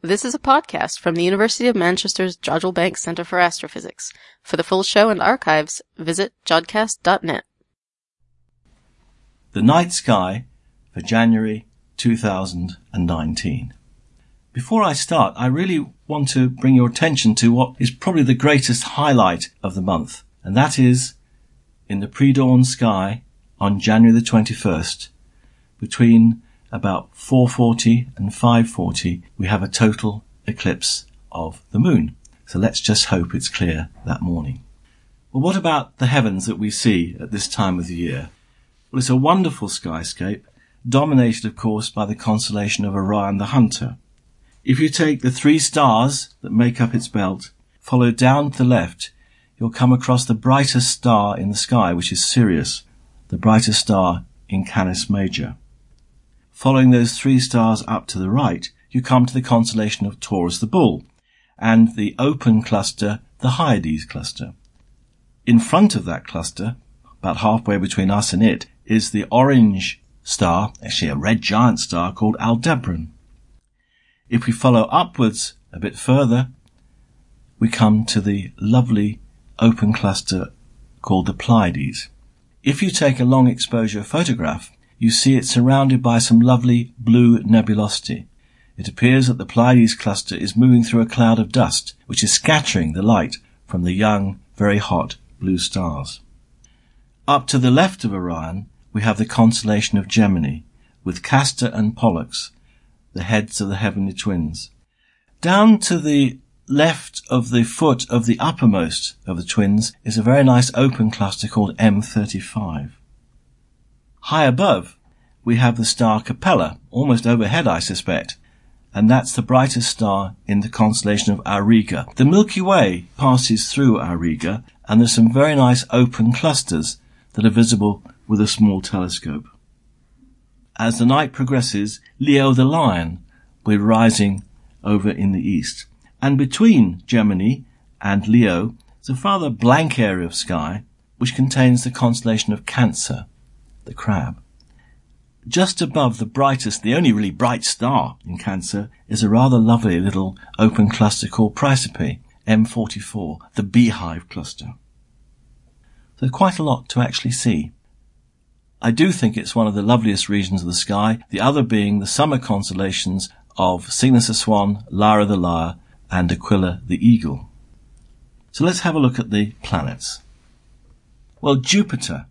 This is a podcast from the University of Manchester's Jodrell Bank Centre for Astrophysics. For the full show and archives, visit jodcast.net. The night sky for January 2019. Before I start, I really want to bring your attention to what is probably the greatest highlight of the month, and that is in the pre-dawn sky on January the 21st, between about 4.40 and 5.40, we have a total eclipse of the moon. So let's just hope it's clear that morning. Well, what about the heavens that we see at this time of the year? Well, it's a wonderful skyscape, dominated, of course, by the constellation of Orion the Hunter. If you take the three stars that make up its belt, follow down to the left, you'll come across the brightest star in the sky, which is Sirius, the brightest star in Canis Major. Following those three stars up to the right, you come to the constellation of Taurus the Bull and the open cluster, the Hyades cluster. In front of that cluster, about halfway between us and it, is the orange star, actually a red giant star called Aldebaran. If we follow upwards a bit further, we come to the lovely open cluster called the Pleiades. If you take a long exposure photograph, you see it surrounded by some lovely blue nebulosity. It appears that the Pleiades cluster is moving through a cloud of dust, which is scattering the light from the young, very hot blue stars. Up to the left of Orion, we have the constellation of Gemini, with Castor and Pollux, the heads of the heavenly twins. Down to the left of the foot of the uppermost of the twins is a very nice open cluster called M35. High above, we have the star Capella, almost overhead, I suspect, and that's the brightest star in the constellation of Auriga. The Milky Way passes through Auriga, and there's some very nice open clusters that are visible with a small telescope. As the night progresses, Leo the Lion will be rising over in the east. And between Gemini and Leo is a rather blank area of sky which contains the constellation of Cancer the crab. Just above the brightest, the only really bright star in Cancer is a rather lovely little open cluster called Praesepe, M44, the beehive cluster. There's quite a lot to actually see. I do think it's one of the loveliest regions of the sky, the other being the summer constellations of Cygnus the Swan, Lyra the Lyre, and Aquila the Eagle. So let's have a look at the planets. Well, Jupiter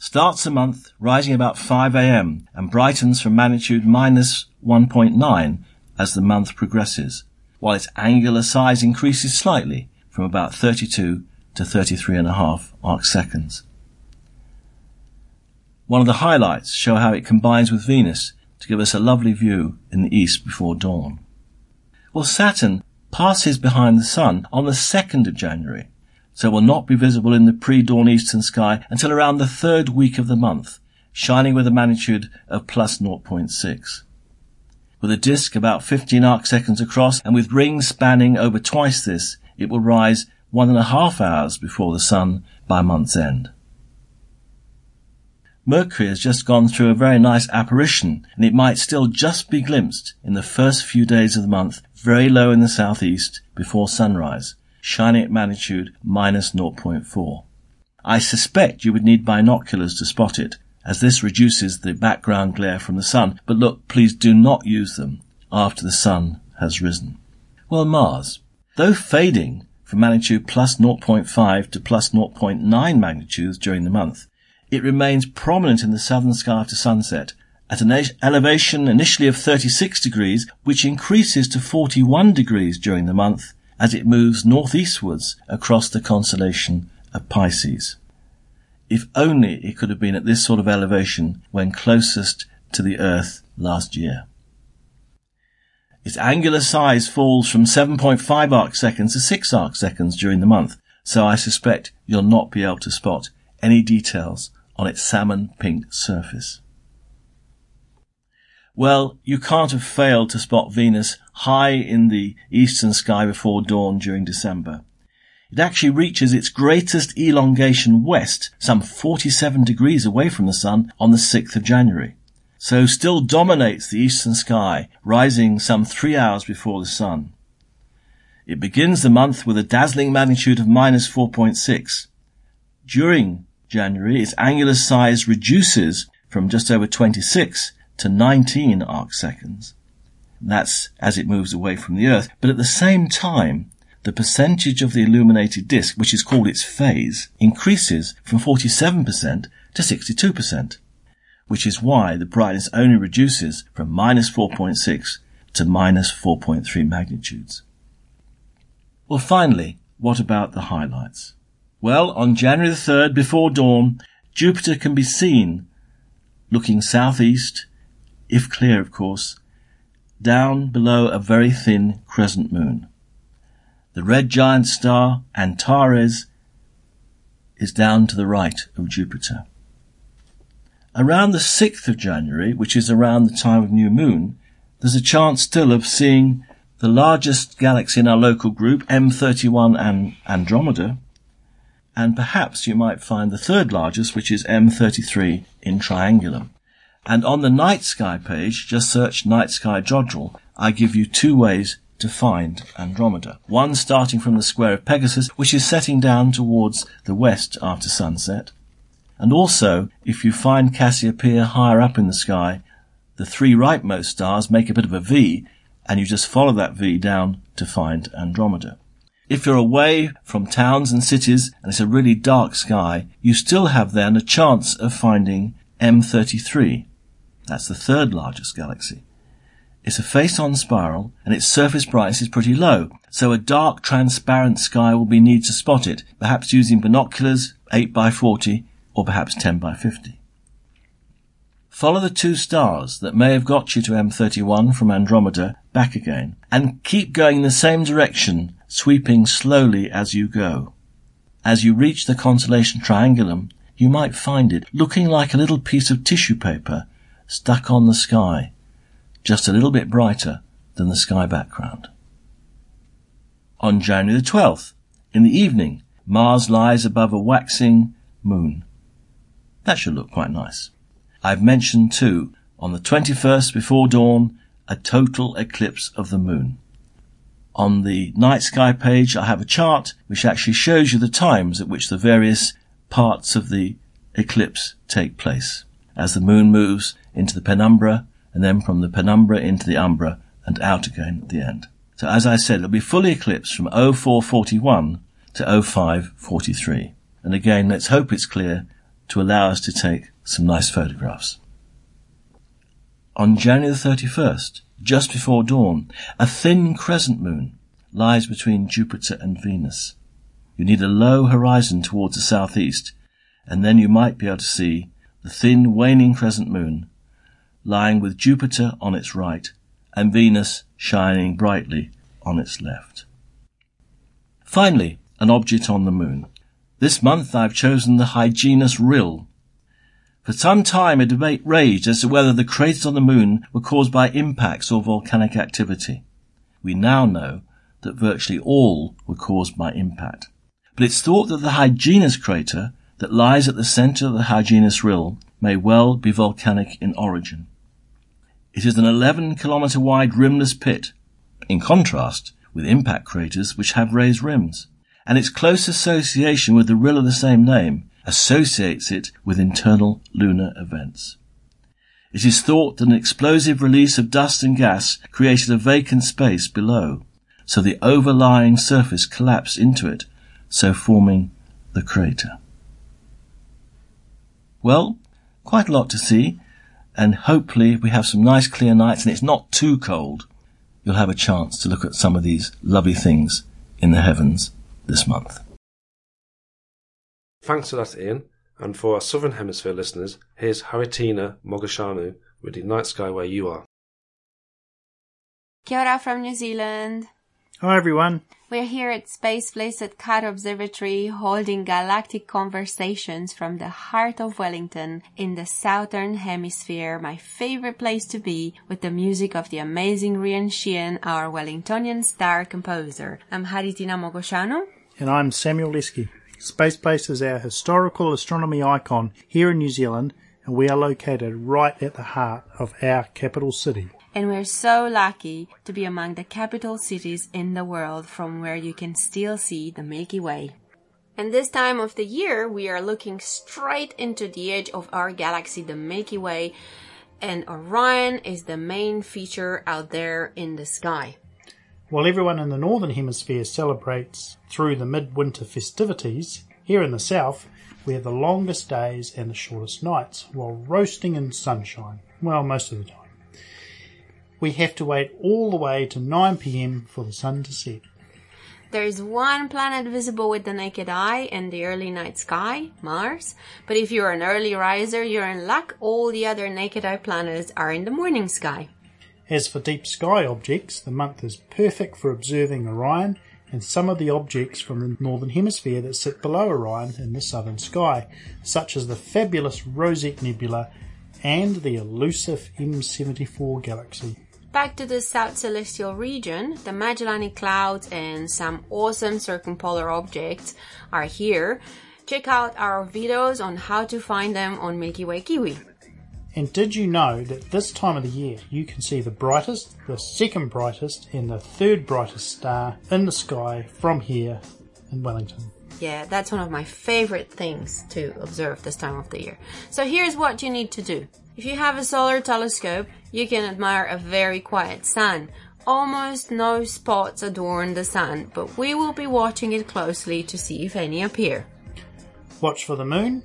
starts the month rising about 5 a.m. and brightens from magnitude minus 1.9 as the month progresses, while its angular size increases slightly from about 32 to 33.5 arc seconds. One of the highlights show how it combines with Venus to give us a lovely view in the east before dawn. Well, Saturn passes behind the Sun on the 2nd of January so will not be visible in the pre-dawn eastern sky until around the third week of the month, shining with a magnitude of plus 0.6. With a disk about 15 arc seconds across and with rings spanning over twice this, it will rise one and a half hours before the sun by month's end. Mercury has just gone through a very nice apparition and it might still just be glimpsed in the first few days of the month very low in the southeast before sunrise shining at magnitude minus 0.4. I suspect you would need binoculars to spot it, as this reduces the background glare from the sun, but look, please do not use them after the sun has risen. Well, Mars, though fading from magnitude plus 0.5 to plus 0.9 magnitudes during the month, it remains prominent in the southern sky after sunset at an elevation initially of 36 degrees, which increases to 41 degrees during the month as it moves northeastwards across the constellation of Pisces. If only it could have been at this sort of elevation when closest to the Earth last year. Its angular size falls from 7.5 arc seconds to 6 arc seconds during the month, so I suspect you'll not be able to spot any details on its salmon pink surface. Well, you can't have failed to spot Venus high in the eastern sky before dawn during December. It actually reaches its greatest elongation west, some 47 degrees away from the sun, on the 6th of January. so still dominates the eastern sky, rising some three hours before the sun. It begins the month with a dazzling magnitude of minus 4.6. During January, its angular size reduces from just over 26 to 19 arc seconds. That's as it moves away from the Earth. But at the same time, the percentage of the illuminated disk, which is called its phase, increases from 47% to 62% which is why the brightness only reduces from minus 4.6 to minus 4.3 magnitudes. Well, finally, what about the highlights? Well, on January the 3rd, before dawn, Jupiter can be seen looking southeast, if clear, of course, down below a very thin crescent moon. The red giant star Antares is down to the right of Jupiter. Around the 6th of January, which is around the time of new moon, there's a chance still of seeing the largest galaxy in our local group, M31 and Andromeda, and perhaps you might find the third largest, which is M33 in Triangulum. And on the night sky page, just search night sky Jodrell. I give you two ways to find Andromeda. One starting from the square of Pegasus, which is setting down towards the west after sunset, and also, if you find Cassiopeia higher up in the sky, the three rightmost stars make a bit of a V, and you just follow that V down to find Andromeda. If you're away from towns and cities and it's a really dark sky, you still have then a chance of finding M33. That's the third largest galaxy. It's a face-on spiral and its surface brightness is pretty low, so a dark transparent sky will be needed to spot it, perhaps using binoculars 8 by 40 or perhaps 10 by 50. Follow the two stars that may have got you to M31 from Andromeda back again, and keep going in the same direction, sweeping slowly as you go. As you reach the constellation Triangulum, you might find it looking like a little piece of tissue paper stuck on the sky, just a little bit brighter than the sky background. On January the 12th, in the evening, Mars lies above a waxing moon. That should look quite nice. I've mentioned too, on the 21st before dawn, a total eclipse of the moon. On the night sky page, I have a chart which actually shows you the times at which the various parts of the eclipse take place as the moon moves into the penumbra and then from the penumbra into the umbra and out again at the end. So as I said, it'll be fully eclipsed from 0441 to 0543. And again, let's hope it's clear to allow us to take some nice photographs. On January the 31st, just before dawn, a thin crescent moon lies between Jupiter and Venus. You need a low horizon towards the southeast, and then you might be able to see the thin waning crescent moon lying with Jupiter on its right and Venus shining brightly on its left. Finally, an object on the moon. This month I've chosen the Hyginus Rill. For some time a debate raged as to whether the craters on the moon were caused by impacts or volcanic activity. We now know that virtually all were caused by impact. But it's thought that the Hyginus crater that lies at the center of the Hyginus Rill may well be volcanic in origin. It is an 11 kilometer wide rimless pit, in contrast with impact craters which have raised rims and its close association with the rill of the same name associates it with internal lunar events. It is thought that an explosive release of dust and gas created a vacant space below, so the overlying surface collapsed into it, so forming the crater. Well, quite a lot to see, and hopefully we have some nice clear nights and it's not too cold. You'll have a chance to look at some of these lovely things in the heavens this month. Thanks for that, Ian. And for our Southern Hemisphere listeners, here's Haritina Mogosanu with the Night Sky Where You Are. Kia ora from New Zealand. Hi everyone. We're here at Space Place at Carter Observatory holding galactic conversations from the heart of Wellington in the southern hemisphere, my favorite place to be with the music of the amazing Rhian Sheehan, our Wellingtonian star composer. I'm Haritina Mogosanu. And I'm Samuel Leske. Space Place is our historical astronomy icon here in New Zealand and we are located right at the heart of our capital city. And we're so lucky to be among the capital cities in the world from where you can still see the Milky Way. And this time of the year, we are looking straight into the edge of our galaxy, the Milky Way, and Orion is the main feature out there in the sky. While everyone in the Northern Hemisphere celebrates through the midwinter festivities, here in the South, we have the longest days and the shortest nights while roasting in sunshine. Well, most of the time. We have to wait all the way to 9pm for the sun to set. There is one planet visible with the naked eye in the early night sky, Mars. But if you're an early riser, you're in luck. All the other naked eye planets are in the morning sky. As for deep sky objects, the month is perfect for observing Orion and some of the objects from the northern hemisphere that sit below Orion in the southern sky, such as the fabulous Rosette Nebula and the elusive M74 galaxy. Back to the South Celestial region, the Magellanic Clouds and some awesome circumpolar objects are here. Check out our videos on how to find them on Milky Way Kiwi. And did you know that this time of the year you can see the brightest, the second brightest, and the third brightest star in the sky from here in Wellington? Yeah, that's one of my favorite things to observe this time of the year. So here's what you need to do. If you have a solar telescope, you can admire a very quiet sun. Almost no spots adorn the sun, but we will be watching it closely to see if any appear. Watch for the moon.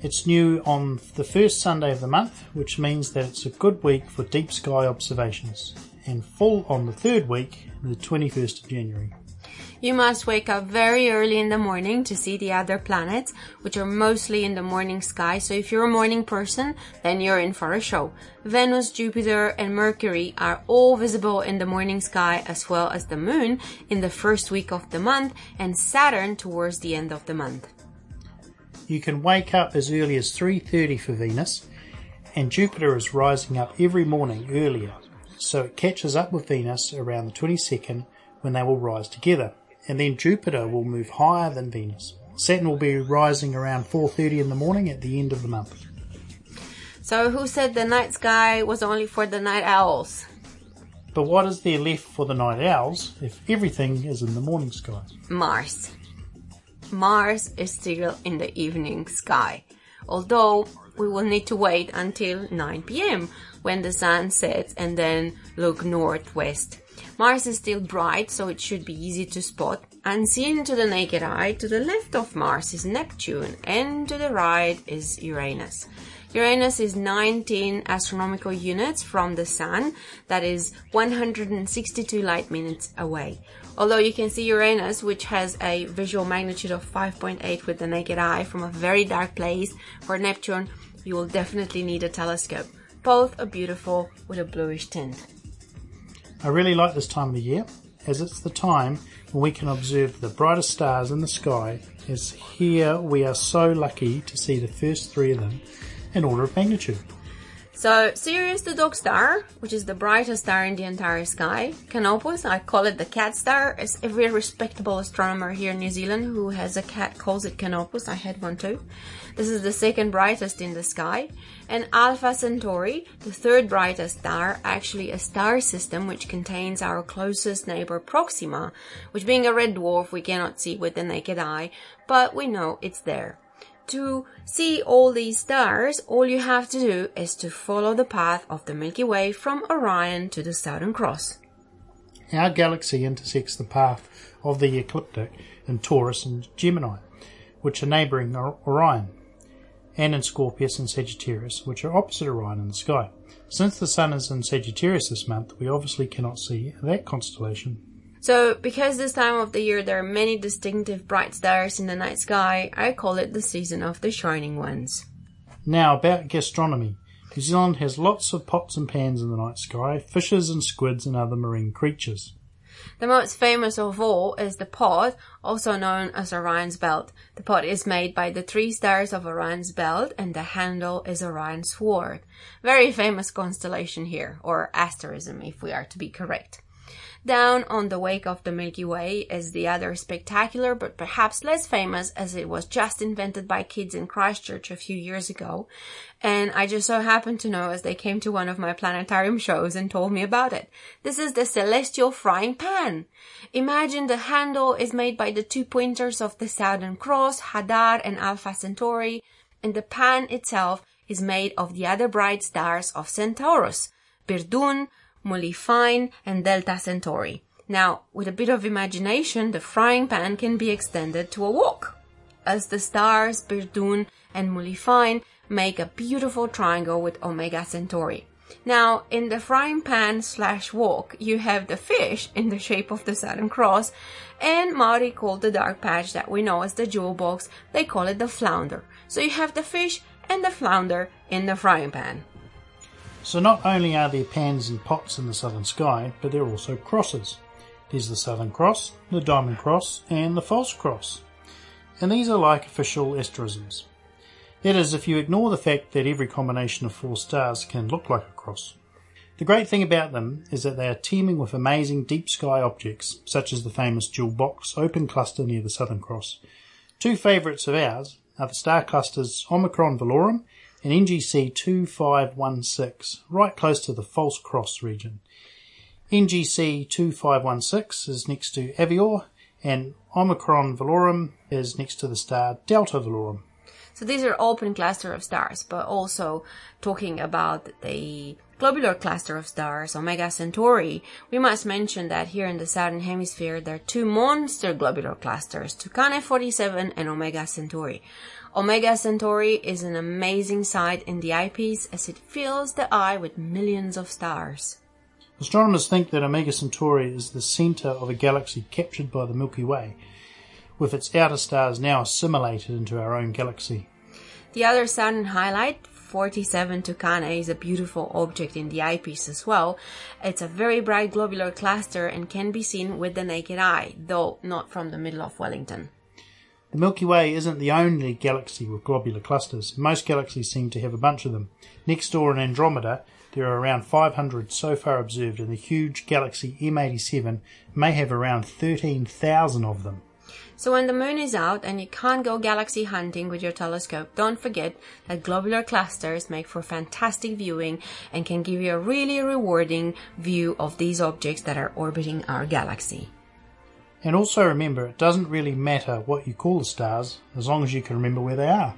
It's new on the first Sunday of the month, which means that it's a good week for deep sky observations, and full on the third week, the 21st of January. You must wake up very early in the morning to see the other planets, which are mostly in the morning sky. So if you're a morning person, then you're in for a show. Venus, Jupiter, and Mercury are all visible in the morning sky as well as the moon in the first week of the month and Saturn towards the end of the month. You can wake up as early as 3:30 for Venus, and Jupiter is rising up every morning earlier. So it catches up with Venus around the 22nd when they will rise together and then Jupiter will move higher than Venus. Saturn will be rising around 4:30 in the morning at the end of the month. So who said the night sky was only for the night owls? But what is there left for the night owls if everything is in the morning sky? Mars. Mars is still in the evening sky. Although we will need to wait until 9 p.m. when the sun sets and then look northwest Mars is still bright, so it should be easy to spot. Unseen to the naked eye, to the left of Mars is Neptune, and to the right is Uranus. Uranus is 19 astronomical units from the Sun, that is 162 light minutes away. Although you can see Uranus, which has a visual magnitude of 5.8 with the naked eye from a very dark place, for Neptune, you will definitely need a telescope. Both are beautiful with a bluish tint. I really like this time of the year, as it's the time when we can observe the brightest stars in the sky, as here we are so lucky to see the first three of them in order of magnitude. So Sirius the dog star, which is the brightest star in the entire sky. Canopus, I call it the cat star, as every respectable astronomer here in New Zealand who has a cat calls it Canopus. I had one too. This is the second brightest in the sky. And Alpha Centauri, the third brightest star, actually a star system which contains our closest neighbor Proxima, which being a red dwarf we cannot see with the naked eye, but we know it's there to see all these stars, all you have to do is to follow the path of the Milky Way from Orion to the Southern Cross. Our galaxy intersects the path of the ecliptic in Taurus and Gemini, which are neighbouring Orion, and in Scorpius and Sagittarius, which are opposite Orion in the sky. Since the Sun is in Sagittarius this month, we obviously cannot see that constellation so, because this time of the year there are many distinctive bright stars in the night sky, I call it the season of the shining ones. Now, about gastronomy. New Zealand has lots of pots and pans in the night sky, fishes and squids and other marine creatures. The most famous of all is the pot, also known as Orion's belt. The pot is made by the three stars of Orion's belt and the handle is Orion's sword. Very famous constellation here, or asterism if we are to be correct. Down on the wake of the Milky Way is the other spectacular but perhaps less famous as it was just invented by kids in Christchurch a few years ago. And I just so happened to know as they came to one of my planetarium shows and told me about it. This is the celestial frying pan. Imagine the handle is made by the two pointers of the Southern Cross, Hadar and Alpha Centauri, and the pan itself is made of the other bright stars of Centaurus, Birdun, Muliphein, and Delta Centauri. Now, with a bit of imagination, the frying pan can be extended to a wok, as the stars Birdun and Muliphein make a beautiful triangle with Omega Centauri. Now, in the frying pan slash wok, you have the fish in the shape of the Southern Cross, and Maori called the dark patch that we know as the jewel box, they call it the flounder. So you have the fish and the flounder in the frying pan. So not only are there pans and pots in the southern sky, but there are also crosses. There's the Southern Cross, the Diamond Cross, and the False Cross. And these are like official asterisms. That is, if you ignore the fact that every combination of four stars can look like a cross. The great thing about them is that they are teeming with amazing deep sky objects, such as the famous jewel box open cluster near the Southern Cross. Two favourites of ours are the star clusters Omicron Velorum and NGC 2516, right close to the False Cross region. NGC 2516 is next to Avior, and Omicron Velorum is next to the star Delta Velorum. So these are open cluster of stars, but also talking about the globular cluster of stars, Omega Centauri, we must mention that here in the southern hemisphere there are two monster globular clusters, Tucana 47 and Omega Centauri. Omega Centauri is an amazing sight in the eyepiece as it fills the eye with millions of stars. Astronomers think that Omega Centauri is the centre of a galaxy captured by the Milky Way, with its outer stars now assimilated into our own galaxy. The other southern highlight, 47 Tucana, is a beautiful object in the eyepiece as well. It's a very bright globular cluster and can be seen with the naked eye, though not from the middle of Wellington. The Milky Way isn't the only galaxy with globular clusters. Most galaxies seem to have a bunch of them. Next door in Andromeda, there are around 500 so far observed, and the huge galaxy M87 may have around 13,000 of them. So when the moon is out and you can't go galaxy hunting with your telescope, don't forget that globular clusters make for fantastic viewing and can give you a really rewarding view of these objects that are orbiting our galaxy. And also remember, it doesn't really matter what you call the stars, as long as you can remember where they are.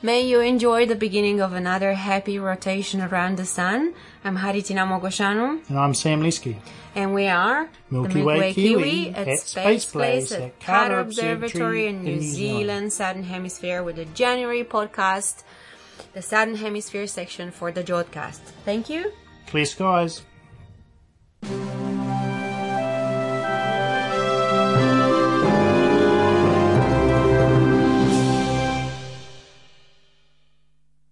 May you enjoy the beginning of another happy rotation around the sun. I'm Haritina Mogosanu, And I'm Sam Leske. and we are Milky the Milky Way Way Kiwi Kiwi at at Space Place Place at Carter Observatory in New New Zealand. Zealand, Southern Hemisphere, with the January podcast, the Southern Hemisphere section for the Jodcast. Thank you. Clear skies.